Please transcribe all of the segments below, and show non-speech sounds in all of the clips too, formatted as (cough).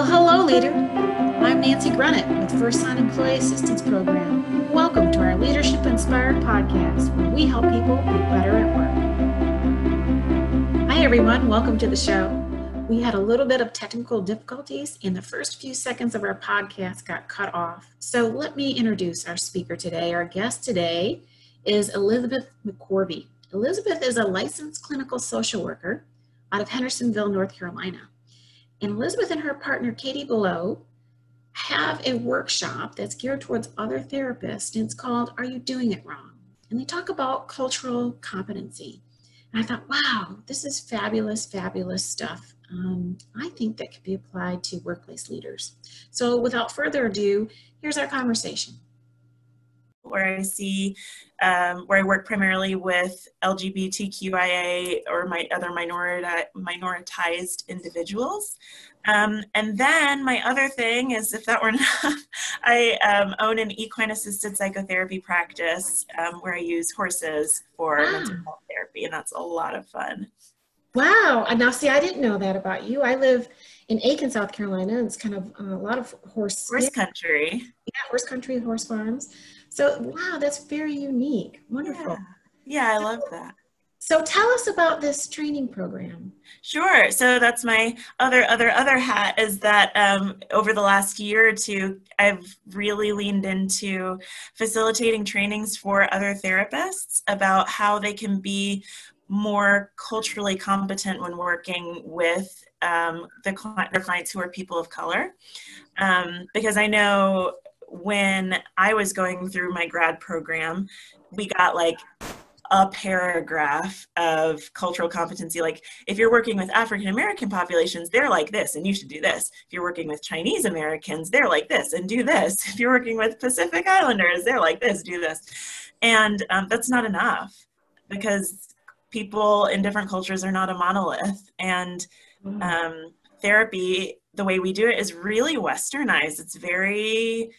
Well, hello, leader. I'm Nancy Grunnett with FirstSun Employee Assistance Program. Welcome to our Leadership Inspired podcast, where we help people be better at work. Hi, everyone. Welcome to the show. We had a little bit of technical difficulties, and the first few seconds of our podcast got cut off. So, let me introduce our speaker today. Our guest today is Elizabeth McCorvey. Elizabeth is a licensed clinical social worker out of Hendersonville, North Carolina. And Elizabeth and her partner, Katie Below, have a workshop that's geared towards other therapists, and it's called Are You Doing It Wrong? And they talk about cultural competency. And I thought, wow, this is fabulous, fabulous stuff. Um, I think that could be applied to workplace leaders. So without further ado, here's our conversation where I see um, where I work primarily with LGBTQIA or my other minority, minoritized individuals. Um, and then my other thing is, if that were (laughs) enough, I um, own an equine assisted psychotherapy practice um, where I use horses for ah. mental health therapy, and that's a lot of fun. Wow. Now, see, I didn't know that about you. I live in Aiken, South Carolina. And it's kind of uh, a lot of horse horse country. Yeah, horse country, horse farms. So, wow, that's very unique. Wonderful. Yeah, yeah I love that. So tell us about this training program. Sure. So that's my other other other hat is that um, over the last year or two, I've really leaned into facilitating trainings for other therapists about how they can be more culturally competent when working with um, the their clients who are people of color, um, because I know when I was going through my grad program, we got like a paragraph of cultural competency. Like, if you're working with African American populations, they're like this, and you should do this. If you're working with Chinese Americans, they're like this, and do this. (laughs) If you're working with Pacific Islanders, they're like this, do this. And um, that's not enough because people in different cultures are not a monolith. And mm. um, therapy, the way we do it, is really westernized. It's very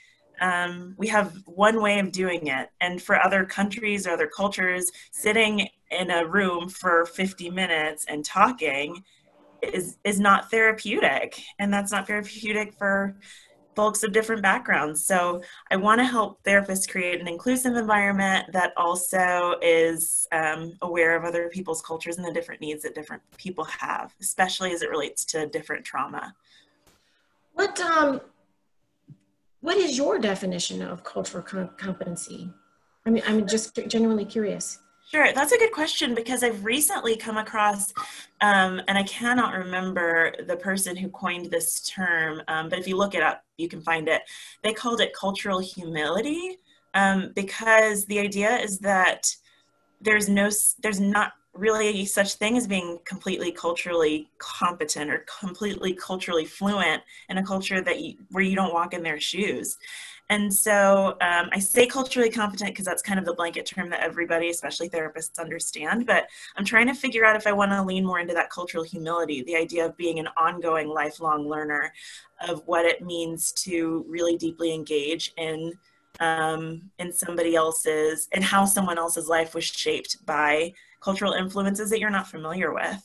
um, we have one way of doing it. And for other countries or other cultures, sitting in a room for 50 minutes and talking is, is not therapeutic. And that's not therapeutic for folks of different backgrounds. So I want to help therapists create an inclusive environment that also is um, aware of other people's cultures and the different needs that different people have, especially as it relates to different trauma. What um, what is your definition of cultural com- competency? I mean, I'm just genuinely curious. Sure, that's a good question because I've recently come across, um, and I cannot remember the person who coined this term, um, but if you look it up, you can find it. They called it cultural humility um, because the idea is that there's no, there's not really such thing as being completely culturally competent or completely culturally fluent in a culture that you, where you don't walk in their shoes. And so um, i say culturally competent because that's kind of the blanket term that everybody especially therapists understand. But i'm trying to figure out if i want to lean more into that cultural humility the idea of being an ongoing lifelong learner of what it means to really deeply engage in um, in somebody else's and how someone else's life was shaped by cultural influences that you're not familiar with?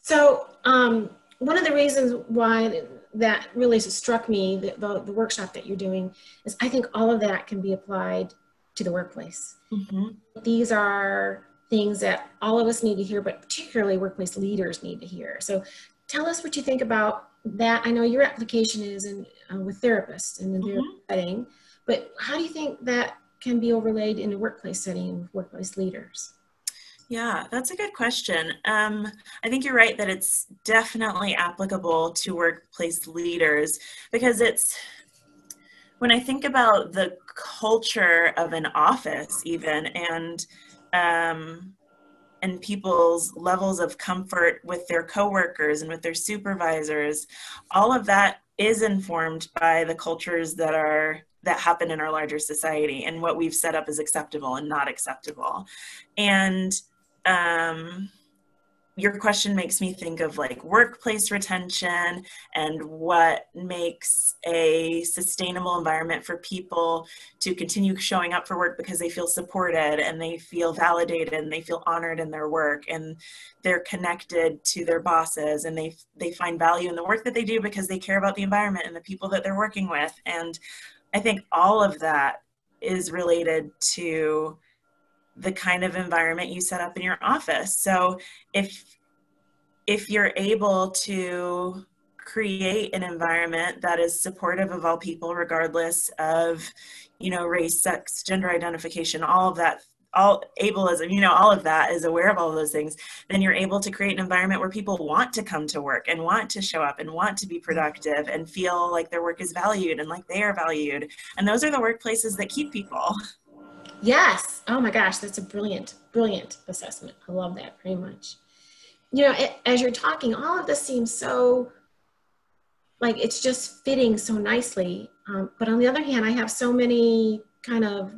So, um, one of the reasons why that really struck me, the, the, the, workshop that you're doing, is I think all of that can be applied to the workplace. Mm-hmm. These are things that all of us need to hear, but particularly workplace leaders need to hear. So, tell us what you think about that. I know your application is in, uh, with therapists in the mm-hmm. setting, but how do you think that can be overlaid in a workplace setting with workplace leaders? Yeah, that's a good question. Um, I think you're right that it's definitely applicable to workplace leaders because it's when I think about the culture of an office, even and um, and people's levels of comfort with their coworkers and with their supervisors, all of that is informed by the cultures that are that happen in our larger society and what we've set up as acceptable and not acceptable. And um, your question makes me think of like workplace retention and what makes a sustainable environment for people to continue showing up for work because they feel supported and they feel validated and they feel honored in their work and they're connected to their bosses and they they find value in the work that they do because they care about the environment and the people that they're working with. And i think all of that is related to the kind of environment you set up in your office. So if if you're able to create an environment that is supportive of all people regardless of you know race sex gender identification all of that all ableism you know all of that is aware of all those things then you're able to create an environment where people want to come to work and want to show up and want to be productive and feel like their work is valued and like they are valued and those are the workplaces that keep people Yes. Oh my gosh, that's a brilliant, brilliant assessment. I love that very much. You know, it, as you're talking, all of this seems so like it's just fitting so nicely. Um, but on the other hand, I have so many kind of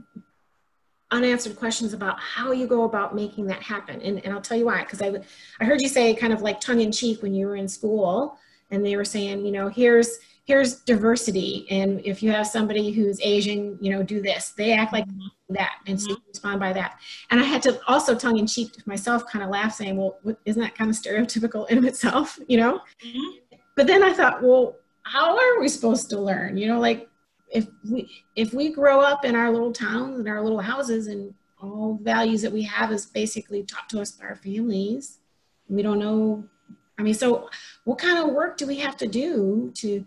unanswered questions about how you go about making that happen. And, and I'll tell you why, because I, I heard you say kind of like tongue in cheek when you were in school and they were saying, you know, here's, here's diversity and if you have somebody who's asian you know do this they act like mm-hmm. that and so you respond by that and i had to also tongue-in-cheek myself kind of laugh saying well isn't that kind of stereotypical in itself (laughs) you know mm-hmm. but then i thought well how are we supposed to learn you know like if we if we grow up in our little towns and our little houses and all values that we have is basically taught to us by our families we don't know i mean so what kind of work do we have to do to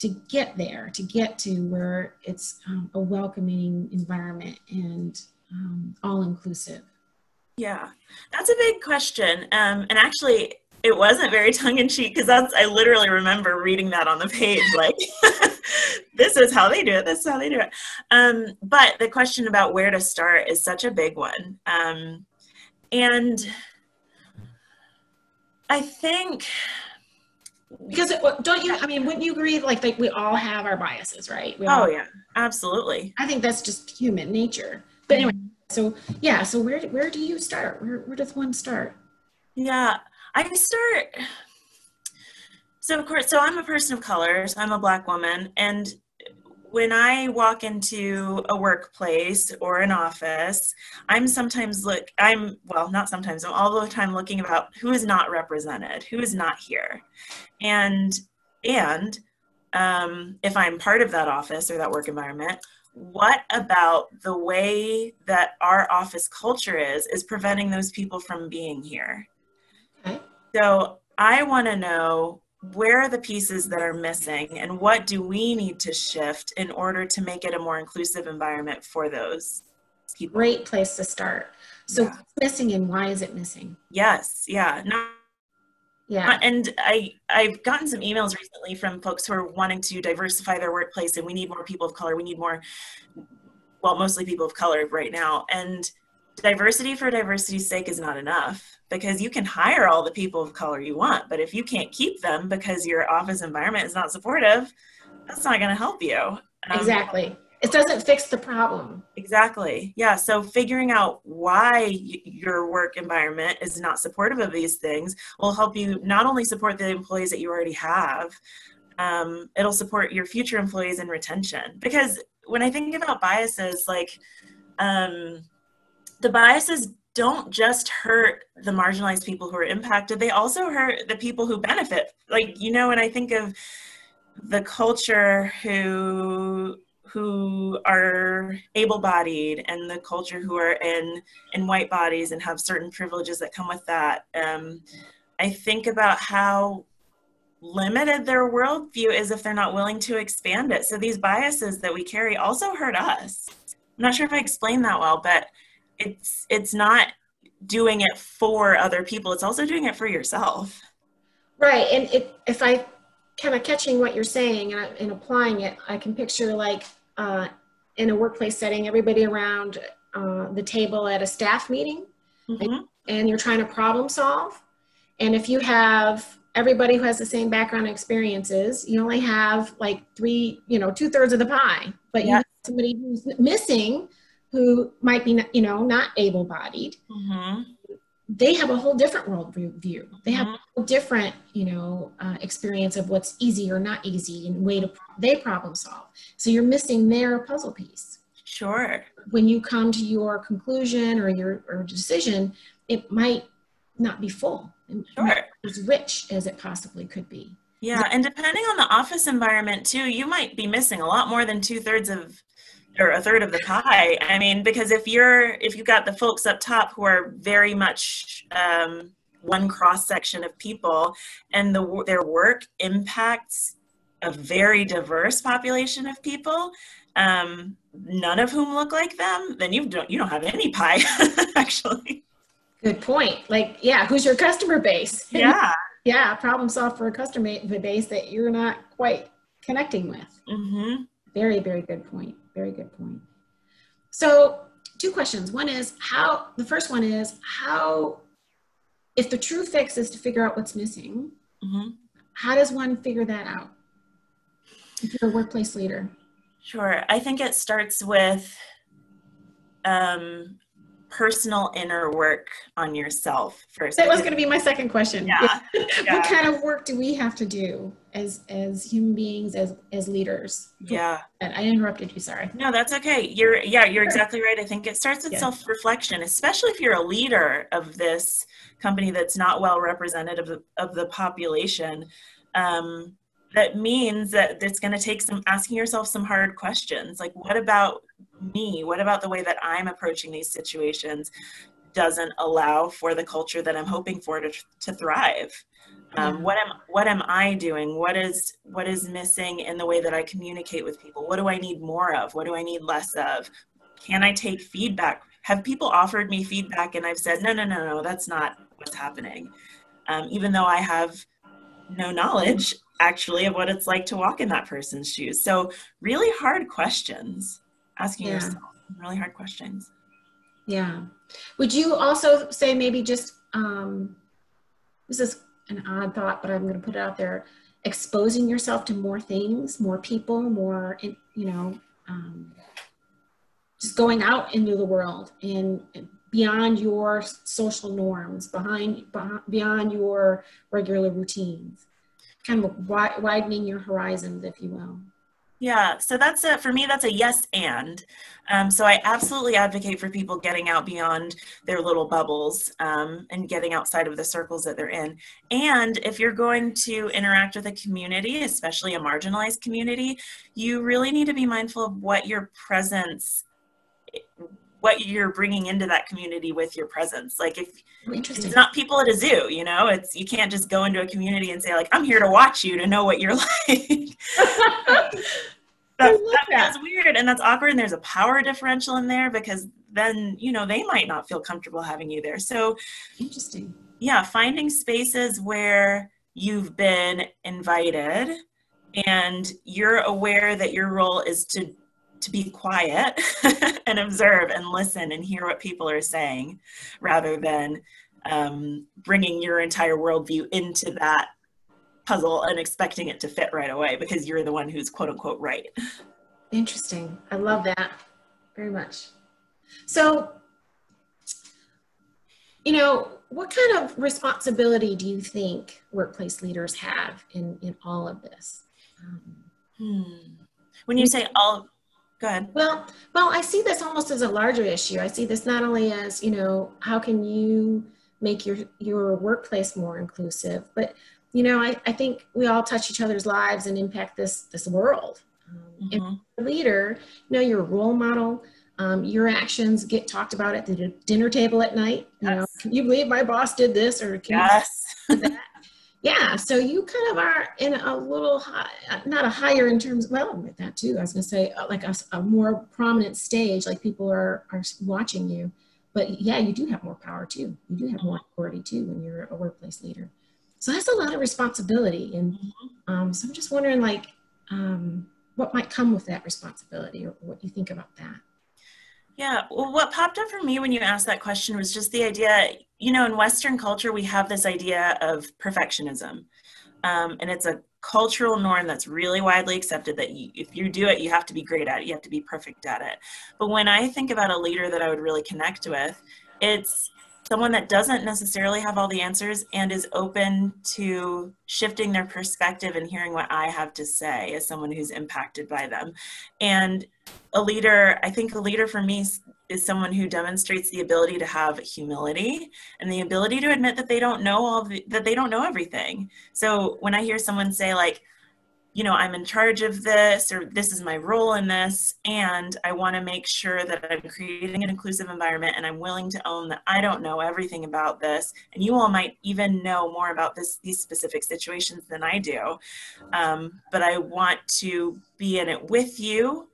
to get there, to get to where it's um, a welcoming environment and um, all inclusive? Yeah, that's a big question. Um, and actually, it wasn't very (laughs) tongue in cheek because that's I literally remember reading that on the page like (laughs) this is how they do it. This is how they do it. Um, but the question about where to start is such a big one. Um, and I think because it, don't you i mean wouldn't you agree like, like we all have our biases right? We oh all, yeah. Absolutely. I think that's just human nature. But anyway mm-hmm. so yeah so where where do you start? Where, where does one start? Yeah i start so of course so i'm a person of color so i'm a black woman and when I walk into a workplace or an office, I'm sometimes look I'm well, not sometimes, I'm all the time looking about who is not represented, who is not here. And and um, if I'm part of that office or that work environment, what about the way that our office culture is is preventing those people from being here? Okay. So I want to know where are the pieces that are missing and what do we need to shift in order to make it a more inclusive environment for those people? Great place to start. So yeah. missing and why is it missing? Yes, yeah. Not, yeah. Uh, and I I've gotten some emails recently from folks who are wanting to diversify their workplace and we need more people of color. We need more well, mostly people of color right now. And diversity for diversity's sake is not enough because you can hire all the people of color you want, but if you can't keep them because your office environment is not supportive, that's not going to help you. Um, exactly. It doesn't fix the problem. Exactly. Yeah. So figuring out why y- your work environment is not supportive of these things will help you not only support the employees that you already have, um, it'll support your future employees and retention. Because when I think about biases, like, um, the biases don't just hurt the marginalized people who are impacted, they also hurt the people who benefit. Like, you know, when I think of the culture who who are able-bodied and the culture who are in in white bodies and have certain privileges that come with that um, i think about how limited their worldview is if they're not willing to expand it so these biases that we carry also hurt us i'm not sure if i explained that well but it's it's not doing it for other people it's also doing it for yourself right and it, if i kind of catching what you're saying and, and applying it i can picture like uh, in a workplace setting everybody around uh, the table at a staff meeting mm-hmm. and, and you're trying to problem solve and if you have everybody who has the same background experiences you only have like three you know two-thirds of the pie but yeah. you have somebody who's missing who might be, you know, not able-bodied. Mm-hmm. they have a whole different world view. They have mm-hmm. a different, you know, uh, experience of what's easy or not easy and way to they problem solve. So you're missing their puzzle piece. Sure. When you come to your conclusion or your or decision, it might not be full. Sure. As rich as it possibly could be. Yeah, and depending on the office environment too, you might be missing a lot more than two thirds of or a third of the pie. I mean, because if you're if you've got the folks up top who are very much um, one cross section of people, and the their work impacts a very diverse population of people, um, none of whom look like them, then you don't you don't have any pie (laughs) actually. Good point. Like, yeah, who's your customer base? (laughs) Yeah. yeah, problem solve for a customer base that you're not quite connecting with. Mm-hmm. Very, very good point. Very good point. So, two questions. One is how, the first one is how, if the true fix is to figure out what's missing, mm-hmm. how does one figure that out? If you're a workplace leader. Sure. I think it starts with um, personal inner work on yourself first. That was going to be my second question. Yeah. (laughs) yeah. what kind of work do we have to do as as human beings, as as leaders? Yeah. And I interrupted you. Sorry. No, that's okay. You're yeah, you're sure. exactly right. I think it starts with yeah. self reflection, especially if you're a leader of this company that's not well representative of, of the population. Um, that means that it's going to take some asking yourself some hard questions like what about me what about the way that i'm approaching these situations doesn't allow for the culture that i'm hoping for to, to thrive um, what am what am i doing what is what is missing in the way that i communicate with people what do i need more of what do i need less of can i take feedback have people offered me feedback and i've said no no no no that's not what's happening um, even though i have no knowledge actually of what it's like to walk in that person's shoes. So really hard questions, asking yeah. yourself really hard questions. Yeah. Would you also say maybe just um, this is an odd thought, but I'm going to put it out there. Exposing yourself to more things, more people, more you know, um, just going out into the world and beyond your social norms, behind beyond your regular routines kind of widening your horizons, if you will. Yeah, so that's a, for me, that's a yes and. Um, so I absolutely advocate for people getting out beyond their little bubbles um, and getting outside of the circles that they're in. And if you're going to interact with a community, especially a marginalized community, you really need to be mindful of what your presence what you're bringing into that community with your presence. Like if it's not people at a zoo, you know, it's you can't just go into a community and say like I'm here to watch you to know what you're (laughs) like. (laughs) that, that, that's weird and that's awkward and there's a power differential in there because then you know they might not feel comfortable having you there. So interesting. Yeah, finding spaces where you've been invited and you're aware that your role is to to be quiet (laughs) and observe and listen and hear what people are saying rather than um, bringing your entire worldview into that puzzle and expecting it to fit right away because you're the one who's quote unquote right. Interesting. I love that very much. So, you know, what kind of responsibility do you think workplace leaders have in, in all of this? Um, hmm. When you say all, Go ahead. Well, well, I see this almost as a larger issue. I see this not only as you know, how can you make your your workplace more inclusive, but you know, I, I think we all touch each other's lives and impact this this world. Um, mm-hmm. If leader, you know, you're role model. Um, your actions get talked about at the dinner table at night. You yes. know, can you believe my boss did this or can yes. Yeah so you kind of are in a little high, not a higher in terms well with that too i was going to say uh, like a, a, more prominent stage like people are are watching you. But yeah you do have more power too. You do have more authority too when you're a workplace leader. So that's a lot of responsibility and mm-hmm. um, so i'm just wondering like um, what might come with that responsibility or what you think about that yeah, well, what popped up for me when you asked that question was just the idea you know, in Western culture, we have this idea of perfectionism. Um, and it's a cultural norm that's really widely accepted that you, if you do it, you have to be great at it, you have to be perfect at it. But when I think about a leader that I would really connect with, it's someone that doesn't necessarily have all the answers and is open to shifting their perspective and hearing what I have to say as someone who's impacted by them. And a leader, I think a leader for me is someone who demonstrates the ability to have humility and the ability to admit that they don't know all the, that they don't know everything. So when I hear someone say like you know, I'm in charge of this or this is my role in this. And I want to make sure that I'm creating an inclusive environment and I'm willing to own that I don't know everything about this. And you all might even know more about this, these specific situations than I do. Um, but I want to be in it with you.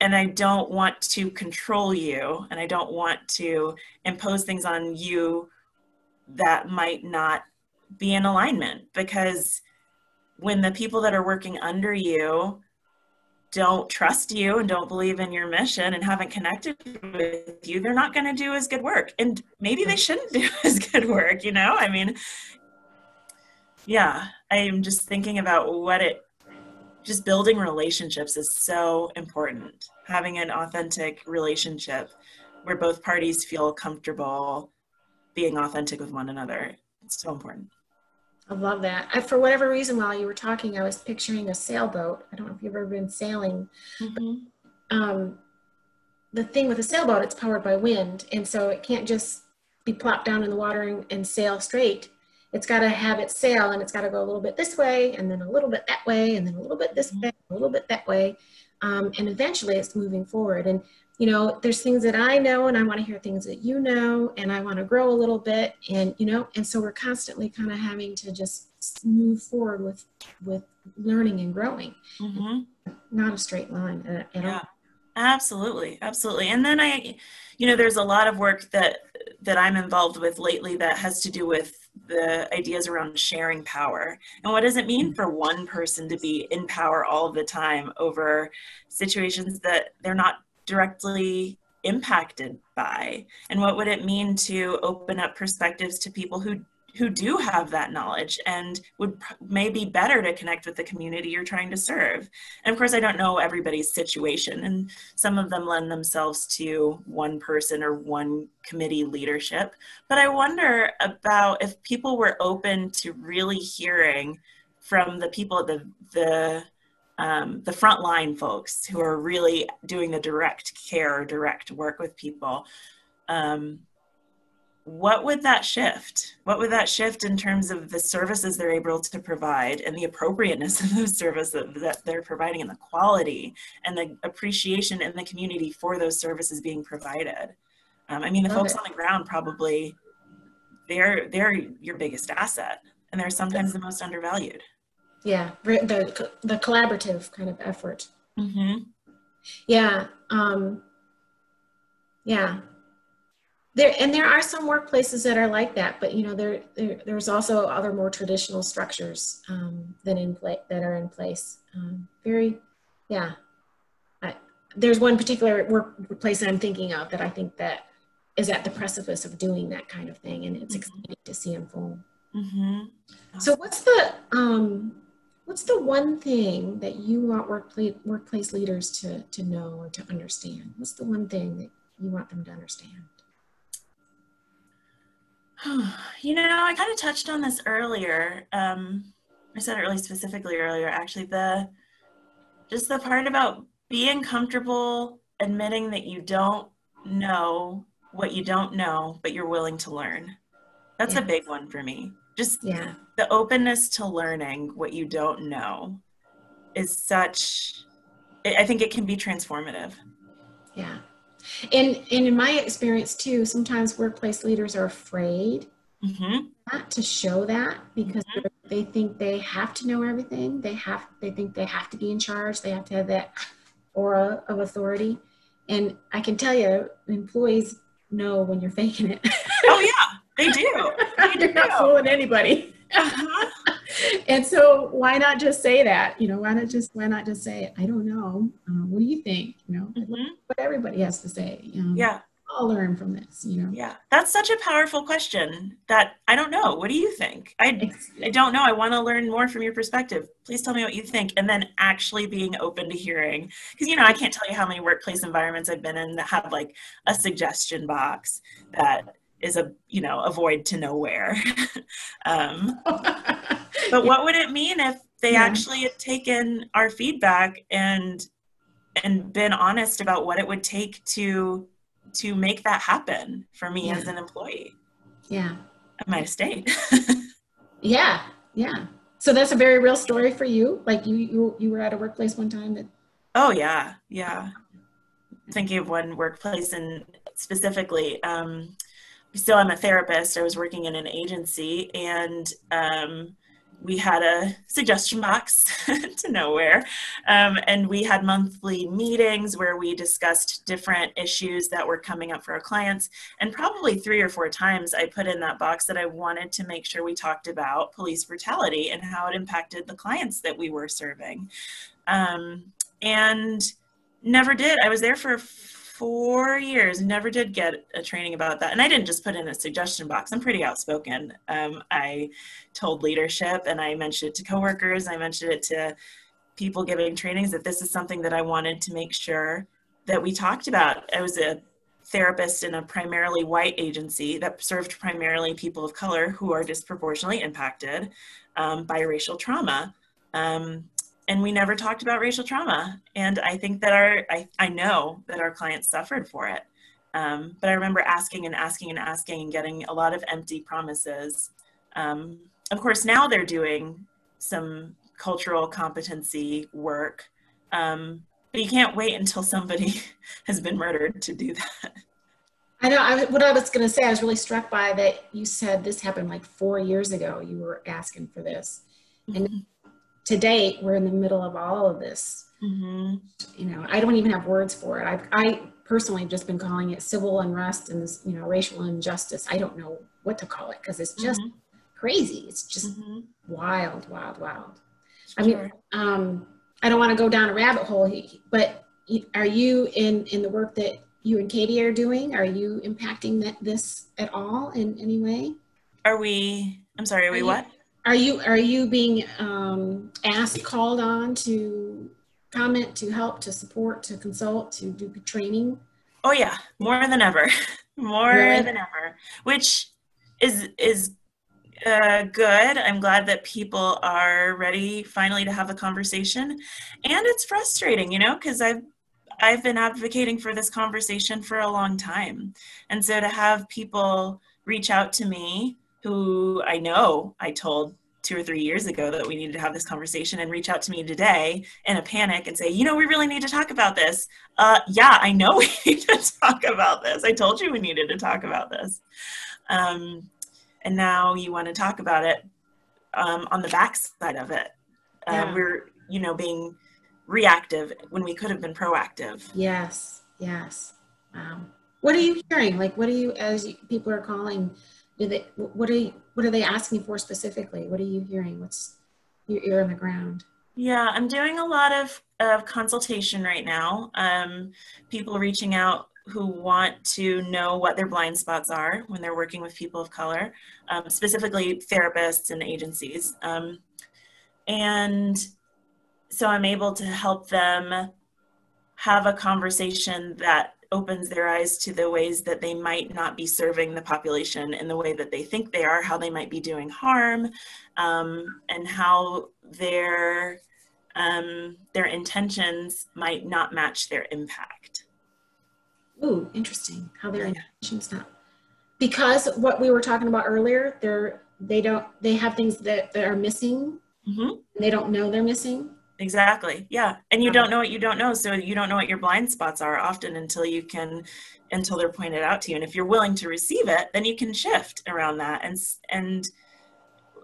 And I don't want to control you. And I don't want to impose things on you that might not be in alignment because when the people that are working under you don't trust you and don't believe in your mission and haven't connected with you, they're not going to do as good work. And maybe they shouldn't do (laughs) as good work, you know? I mean, yeah, I'm just thinking about what it, just building relationships is so important. Having an authentic relationship where both parties feel comfortable being authentic with one another. It's so important. I love that. I, for whatever reason, while you were talking, I was picturing a sailboat. I don't know if you've ever been sailing. Mm-hmm. Um, the thing with a sailboat, it's powered by wind, and so it can't just be plopped down in the water and, and sail straight. It's got to have its sail, and it's got to go a little bit this way, and then a little bit that way, and then a little bit this mm-hmm. way, a little bit that way, um, and eventually it's moving forward. And you know, there's things that I know and I want to hear things that you know and I want to grow a little bit and you know, and so we're constantly kind of having to just move forward with with learning and growing. Mm-hmm. Not a straight line at, at yeah. all. Absolutely, absolutely. And then I, you know, there's a lot of work that that I'm involved with lately that has to do with the ideas around sharing power and what does it mean for one person to be in power all the time over situations that they're not directly impacted by and what would it mean to open up perspectives to people who who do have that knowledge and would maybe better to connect with the community you're trying to serve. And of course, I don't know everybody's situation, and some of them lend themselves to one person or one committee leadership. But I wonder about if people were open to really hearing from the people at the the um, the frontline folks who are really doing the direct care, direct work with people. Um, what would that shift? What would that shift in terms of the services they're able to provide and the appropriateness of those services that they're providing and the quality and the appreciation in the community for those services being provided? Um, I mean, the Love folks it. on the ground probably they're they're your biggest asset, and they're sometimes the most undervalued yeah the the collaborative kind of effort mm-hmm. yeah um yeah there and there are some workplaces that are like that but you know there, there there's also other more traditional structures um, than in place that are in place um, very yeah I, there's one particular workplace i'm thinking of that i think that is at the precipice of doing that kind of thing and it's mm-hmm. exciting to see unfold mm-hmm. so what's the um what's the one thing that you want workplace workplace leaders to to know or to understand? What's the one thing that you want them to understand? (sighs) You know, I kind of touched on this earlier. Um, I said it really specifically earlier. Actually, the just the part about being comfortable admitting that you don't know what you don't know, but you're willing to learn. That's yeah. a big one for me. Just yeah. the openness to learning what you don't know is such i think it can be transformative. Yeah. And and in my experience too sometimes workplace leaders are afraid mm-hmm. not to show that because mm-hmm. they think they have to know everything. They have they think they have to be in charge. They have to have that aura of authority. And i can tell you employees know when you're faking it. Oh yeah they do. (laughs) They you're not fooling anybody. Uh-huh. and so why not just say that? You know why not just why not just say i don't know. Uh, what do you think? You know mm-hmm. what everybody has to say. You know? yeah. I'll learn from this you know. Yeah. That's such a powerful question that i don't know. What do you think? I, I don't know. I want to learn more from your perspective. Please tell me what you think and then actually being open to hearing. Because you know i can't tell you how many workplace environments i've been in that have like a suggestion box that is a you know avoid to nowhere. (laughs) Um, (laughs) but what would it mean if they yeah. actually had taken our feedback and and been honest about what it would take to to make that happen for me yeah. as an employee? Yeah. I might have stayed. (laughs) Yeah. Yeah. So that's a very real story for you? Like you you, you were at a workplace one time that oh yeah. Yeah. Thinking of one workplace and specifically um so i'm a therapist i was working in an agency and um we had a suggestion box (laughs) to nowhere. Um, and we had monthly meetings where we discussed different issues that were coming up for our clients. And probably three or four times I put in that box that I wanted to make sure we talked about police brutality and how it impacted the clients that we were serving. Um, and never did. I was there for four years. Never did get a training about that. And i didn't just put in a suggestion box. I'm pretty outspoken. Um, i told leadership and i mentioned it to coworkers. I mentioned it to people giving trainings that this is something that i wanted to make sure that we talked about. I was a therapist in a primarily white agency that served primarily people of color who are disproportionately impacted um, by racial trauma. Um, and we never talked about racial trauma. And I think that our, I, I know that our clients suffered for it. Um, but I remember asking and asking and asking and getting a lot of empty promises. Um, of course, now they're doing some cultural competency work, um, but you can't wait until somebody (laughs) has been murdered to do that. I know I, what I was going to say. I was really struck by that you said this happened like four years ago. You were asking for this, mm-hmm. and to date, we're in the middle of all of this. Mm-hmm. You know, I don't even have words for it. I've, I personally have just been calling it civil unrest and this, you know, racial injustice. I don't know what to call it because it's just mm-hmm. crazy. It's just mm-hmm. wild, wild, wild. Sure. I mean, um, I don't want to go down a rabbit hole, but are you in in the work that you and Katie are doing? Are you impacting that this at all in any way? Are we? I'm sorry. Are, are we you, what? Are you are you being um, asked, called on to comment, to help, to support, to consult, to do training? Oh yeah, more than ever, (laughs) more really? than ever. Which is is uh, good. I'm glad that people are ready finally to have a conversation, and it's frustrating, you know, because I've I've been advocating for this conversation for a long time, and so to have people reach out to me who I know I told two or three years ago that we needed to have this conversation and reach out to me today in a panic and say, you know, we really need to talk about this. Uh, yeah, I know (laughs) we need to talk about this. I told you we needed to talk about this. Um, and now you want to talk about it um, on the backside of it. Uh, yeah. We're, you know, being reactive when we could have been proactive. Yes, yes. Wow. What are you hearing? Like, what are you, as people are calling, do they what are you, what are they asking for specifically? What are you hearing? What's your ear on the ground? Yeah i'm doing a lot of, of consultation right now. Um, people reaching out who want to know what their blind spots are when they're working with people of color um, specifically therapists and agencies. Um, and so i'm able to help them have a conversation that opens their eyes to the ways that they might not be serving the population in the way that they think they are, how they might be doing harm, um, and how their um, their intentions might not match their impact. Ooh, interesting. How their intentions not because what we were talking about earlier, they're they don't they have things that, that are missing. Mm-hmm. they don't know they're missing. Exactly. Yeah. And you don't know what you don't know. So you don't know what your blind spots are often until you can, until they're pointed out to you. And if you're willing to receive it, then you can shift around that. And, and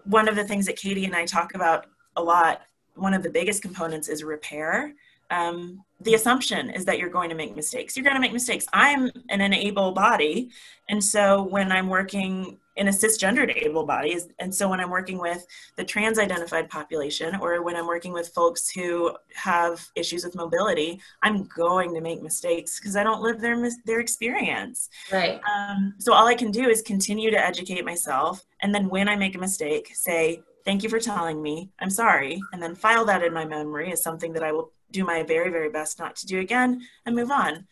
one of the things that Katie and I talk about a lot, one of the biggest components is repair. Um, the assumption is that you're going to make mistakes. You're going to make mistakes. I'm an enable body. And so when I'm working in a cisgendered able bodies. And so when I'm working with the trans identified population or when I'm working with folks who have issues with mobility, I'm going to make mistakes because I don't live their, their experience. Right. Um, so all I can do is continue to educate myself. And then when I make a mistake, say, thank you for telling me, I'm sorry. And then file that in my memory as something that I will do my very, very best not to do again and move on.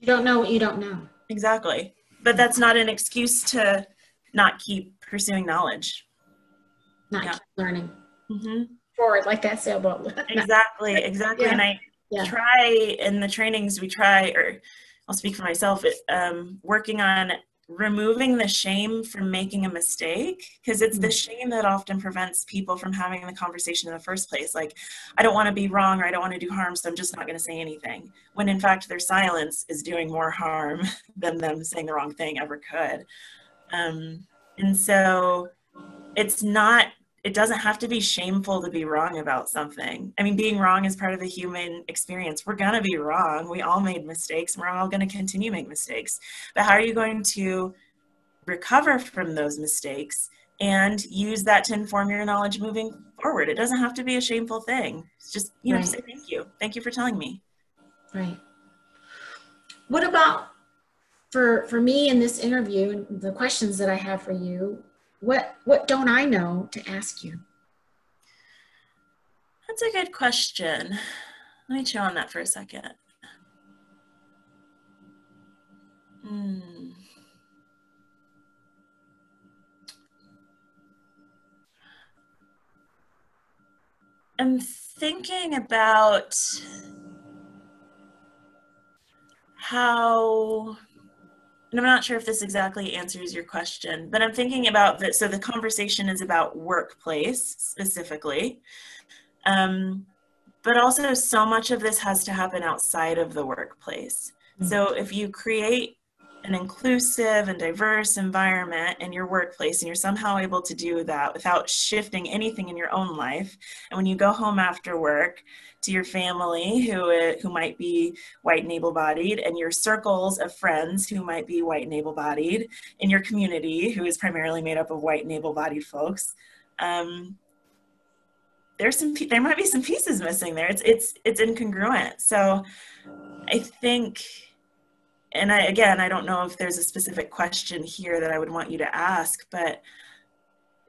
You don't know what you don't know. Exactly but that's not an excuse to not keep pursuing knowledge. Not yeah. keep learning. Mm-hmm. Forward, like that sailboat. exactly, exactly. Yeah. And I yeah. try in the trainings we try, or I'll speak for myself, um, working on removing the shame from making a mistake because it's the mm. shame that often prevents people from having the conversation in the first place like i don't want to be wrong or i don't want to do harm so i'm just not going to say anything when in fact their silence is doing more harm (laughs) than them saying the wrong thing ever could um, and so it's not it doesn't have to be shameful to be wrong about something. I mean, being wrong is part of the human experience. We're going to be wrong. We all made mistakes. And we're all going to continue make mistakes. But how are you going to recover from those mistakes and use that to inform your knowledge moving forward? It doesn't have to be a shameful thing. It's just, you know, right. say thank you. Thank you for telling me. Right. What about for for me in this interview and the questions that I have for you? what what don't I know to ask you? That's a good question. Let me chew on that for a second. Hmm. I'm thinking about how and I'm not sure if this exactly answers your question, but I'm thinking about that. So the conversation is about workplace specifically. Um, but also, so much of this has to happen outside of the workplace. Mm-hmm. So if you create an inclusive and diverse environment in your workplace and you're somehow able to do that without shifting anything in your own life. And when you go home after work to your family who who might be white and able-bodied and your circles of friends who might be white and able-bodied in your community who is primarily made up of white and able-bodied folks um, there's some there might be some pieces missing there. It's it's it's incongruent. So i think and I, again, I don't know if there's a specific question here that I would want you to ask, but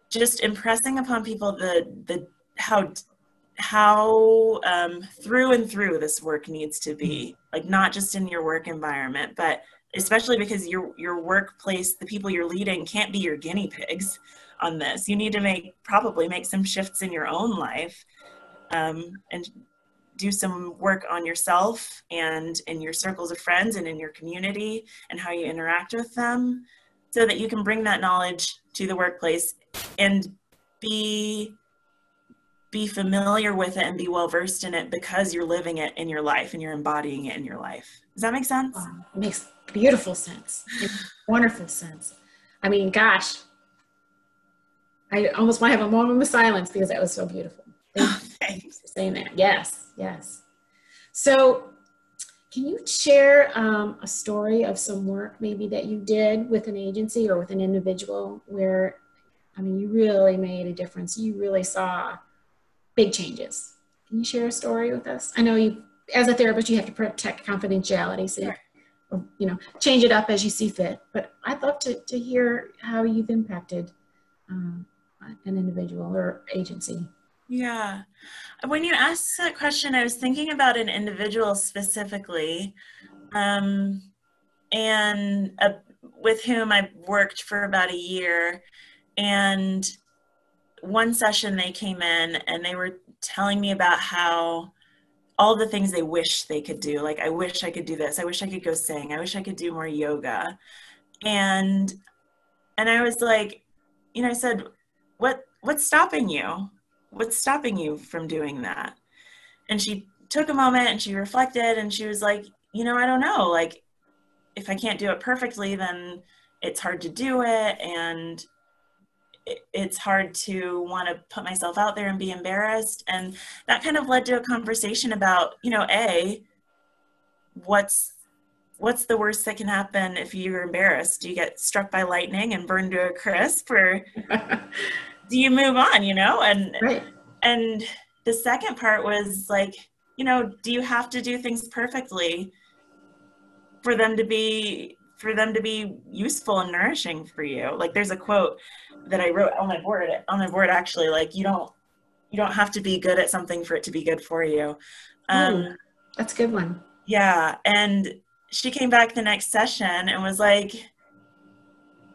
just impressing upon people the the how how um, through and through this work needs to be like not just in your work environment, but especially because your your workplace, the people you're leading, can't be your guinea pigs on this. You need to make probably make some shifts in your own life um, and do some work on yourself and in your circles of friends and in your community and how you interact with them so that you can bring that knowledge to the workplace and be be familiar with it and be well versed in it because you're living it in your life and you're embodying it in your life. Does that make sense? It makes beautiful sense. wonderful sense. I mean, gosh, I almost want to have a moment of silence because that was so beautiful. Thank you (laughs) for saying that. Yes. Yes. So, can you share um, a story of some work maybe that you did with an agency or with an individual where, I mean, you really made a difference? You really saw big changes. Can you share a story with us? I know you, as a therapist, you have to protect confidentiality, so sure. you, you know, change it up as you see fit. But I'd love to, to hear how you've impacted um, an individual or agency. Yeah. When you asked that question, I was thinking about an individual specifically, um, and uh, with whom I worked for about a year. And one session they came in and they were telling me about how all the things they wish they could do. Like, I wish I could do this. I wish I could go sing. I wish I could do more yoga. And and I was like, you know, I said, what what's stopping you? What's stopping you from doing that? And she took a moment and she reflected and she was like you know i don't know. Like if i can't do it perfectly then it's hard to do it. And it's hard to want to put myself out there and be embarrassed. And that kind of led to a conversation about you know a what's what's the worst that can happen if you're embarrassed? Do you get struck by lightning and burned to a crisp or (laughs) do you move on you know? And right. and the second part was like you know do you have to do things perfectly for them to be for them to be useful and nourishing for you? Like there's a quote that i wrote on my board on my board actually like you don't you don't have to be good at something for it to be good for you. Um, Ooh, that's a good one. yeah and she came back the next session and was like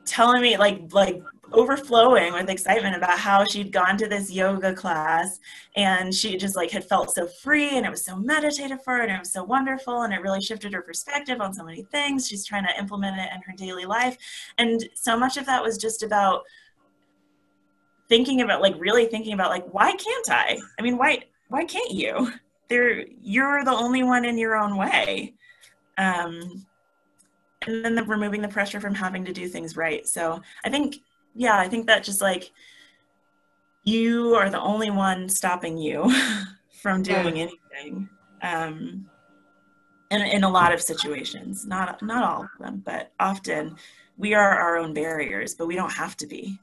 telling me like like overflowing with excitement about how she'd gone to this yoga class. And she just like had felt so free and it was so meditative for her and it was so wonderful. And it really shifted her perspective on so many things. She's trying to implement it in her daily life. And so much of that was just about thinking about like really thinking about like why can't i? I mean why why can't you? There you're the only one in your own way. Um and then the, removing the pressure from having to do things right. So i think yeah, I think that just like you are the only one stopping you (laughs) from doing yeah. anything. Um, in, in a lot of situations, not not all of them, but often we are our own barriers, but we don't have to be.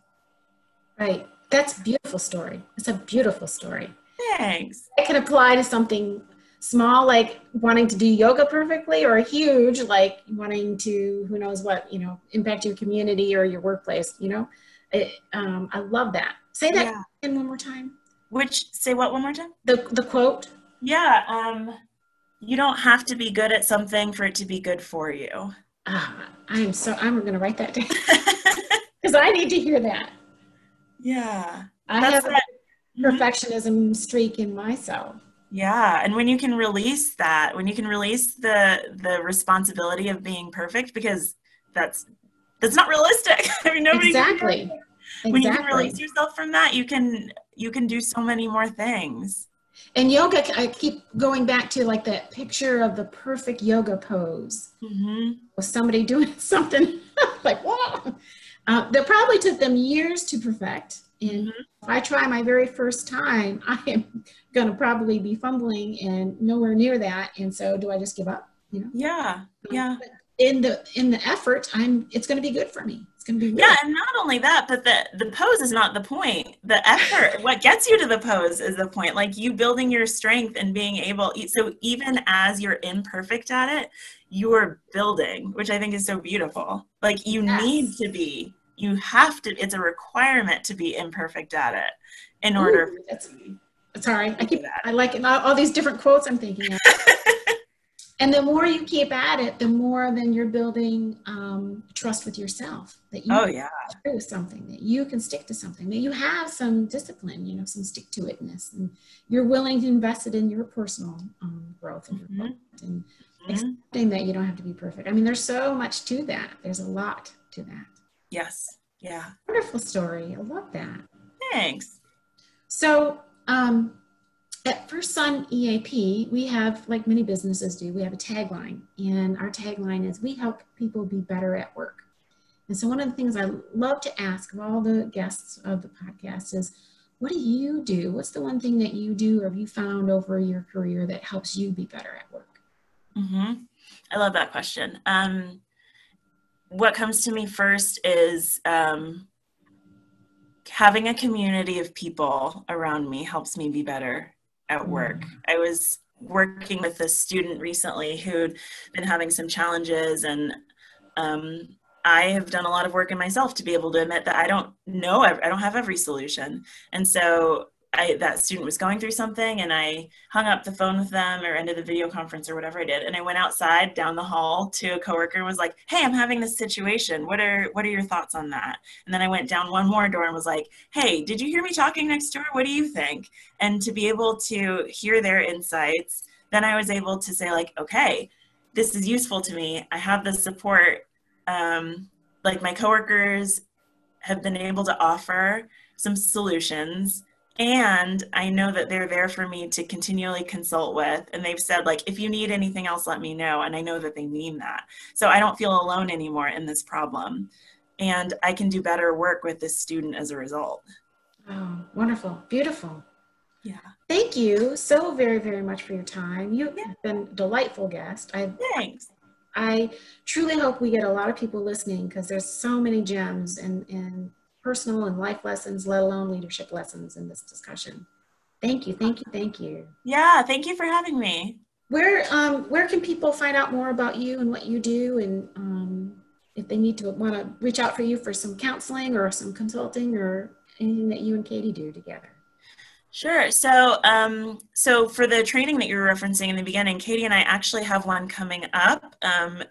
Right. That's a beautiful story. It's a beautiful story. Thanks. It can apply to something small, like wanting to do yoga perfectly, or huge, like wanting to, who knows what, you know, impact your community or your workplace, you know? It, um, I love that. Say that yeah. in one more time. Which, say what one more time? The, the quote? Yeah. Um, you don't have to be good at something for it to be good for you. Ah, I am so, I'm going to write that down (laughs) because I need to hear that. Yeah. I have that. a mm-hmm. perfectionism streak in myself yeah and when you can release that when you can release the the responsibility of being perfect because that's that's not realistic. (laughs) I mean nobody exactly. when you can release yourself from that you can you can do so many more things. And yoga i keep going back to like that picture of the perfect yoga pose. Mm-hmm. with somebody doing (laughs) something (laughs) like wow uh, that probably took them years to perfect and mm-hmm. if I try my very first time, (laughs) I am going to probably be fumbling and nowhere near that. And so, do I just give up? You know? Yeah, yeah. But in the in the effort, I'm. It's going to be good for me. It's going to be. Good. Yeah, and not only that, but the the pose is not the point. The effort, (laughs) what gets you to the pose, is the point. Like you building your strength and being able. So even as you're imperfect at it, you're building, which I think is so beautiful. Like you yes. need to be you have to it's a requirement to be imperfect at it in order Ooh, that's sorry i keep i like all, all these different quotes i'm thinking of. (laughs) And the more you keep at it the more then you're building um, trust with yourself that you oh yeah. do something that you can stick to something that you have some discipline you know some stick to itness and you're willing to invest it in your personal um, growth and, mm-hmm. and mm-hmm. accepting that you don't have to be perfect. I mean there's so much to that. There's a lot to that Yes. Yeah. Wonderful story. I love that. Thanks. So, um, at FirstSun EAP, we have, like many businesses do, we have a tagline. And our tagline is We help people be better at work. And so, one of the things I love to ask of all the guests of the podcast is what do you do? What's the one thing that you do or have you found over your career that helps you be better at work? Mm-hmm. I love that question. Um, what comes to me first is um, having a community of people around me helps me be better at work. Mm. I was working with a student recently who'd been having some challenges and um, I have done a lot of work in myself to be able to admit that I don't know, I don't have every solution. And so I, that student was going through something and I hung up the phone with them or ended the video conference or whatever I did. And I went outside down the hall to a coworker and was like, Hey, I'm having this situation. What are, what are your thoughts on that? And then I went down one more door and was like, Hey, did you hear me talking next door? What do you think? And to be able to hear their insights, then I was able to say like, okay, this is useful to me. I have the support. Um, like my coworkers have been able to offer some solutions and i know that they're there for me to continually consult with and they've said like if you need anything else let me know and i know that they mean that. So i don't feel alone anymore in this problem. And i can do better work with this student as a result. Oh wonderful. Beautiful. Yeah. Thank you so very very much for your time. You've yeah. been a delightful guest. I thanks. I truly hope we get a lot of people listening because there's so many gems and and personal and life lessons, let alone leadership lessons in this discussion. Thank you, thank you, thank you. Yeah, thank you for having me. Where um, where can people find out more about you and what you do, and um, if they need to want to reach out for you for some counseling or some consulting or anything that you and Katie do together? Sure. So, um, so for the training that you were referencing in the beginning, Katie and I actually have one coming up um,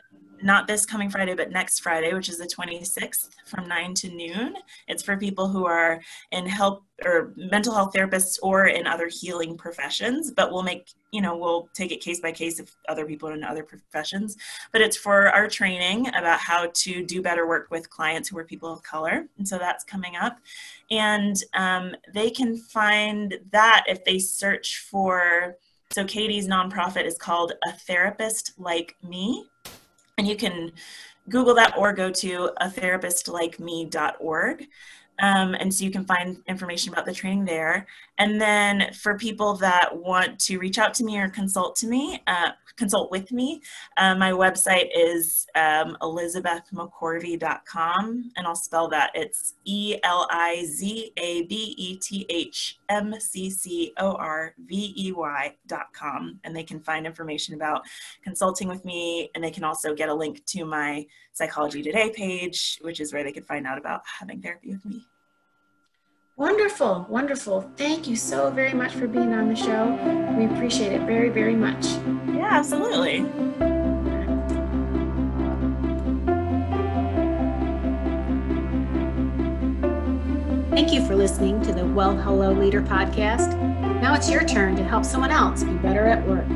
not this coming Friday, but next Friday, which is the 26th from 9 to noon. It's for people who are in help or mental health therapists or in other healing professions, but we'll make, you know, we'll take it case by case if other people in other professions. But it's for our training about how to do better work with clients who are people of color. And so that's coming up. And um, they can find that if they search for, so Katie's nonprofit is called A Therapist Like Me and you can Google that or go to a therapistlikeme.org. Um, and so you can find information about the training there. And then for people that want to reach out to me or consult to me, uh, consult with me, uh, my website is um, elizabethmccorvey.com, and I'll spell that. It's E L I Z A B E T H M C C O R V E Y.com, and they can find information about consulting with me, and they can also get a link to my Psychology Today page, which is where they can find out about having therapy with me. Wonderful, wonderful. Thank you so very much for being on the show. We appreciate it very, very much. Yeah, absolutely. Thank you for listening to the Well Hello Leader podcast. Now it's your turn to help someone else be better at work.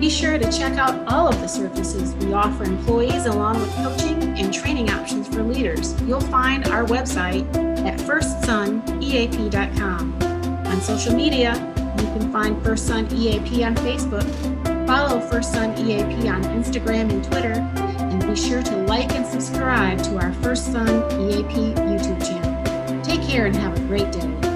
Be sure to check out all of the services we offer employees along with coaching and training options for leaders. You'll find our website at firstsuneap.com. On social media, you can find FirstSun EAP on Facebook, follow FirstSun EAP on Instagram and Twitter, and be sure to like and subscribe to our FirstSun EAP YouTube channel. Take care and have a great day.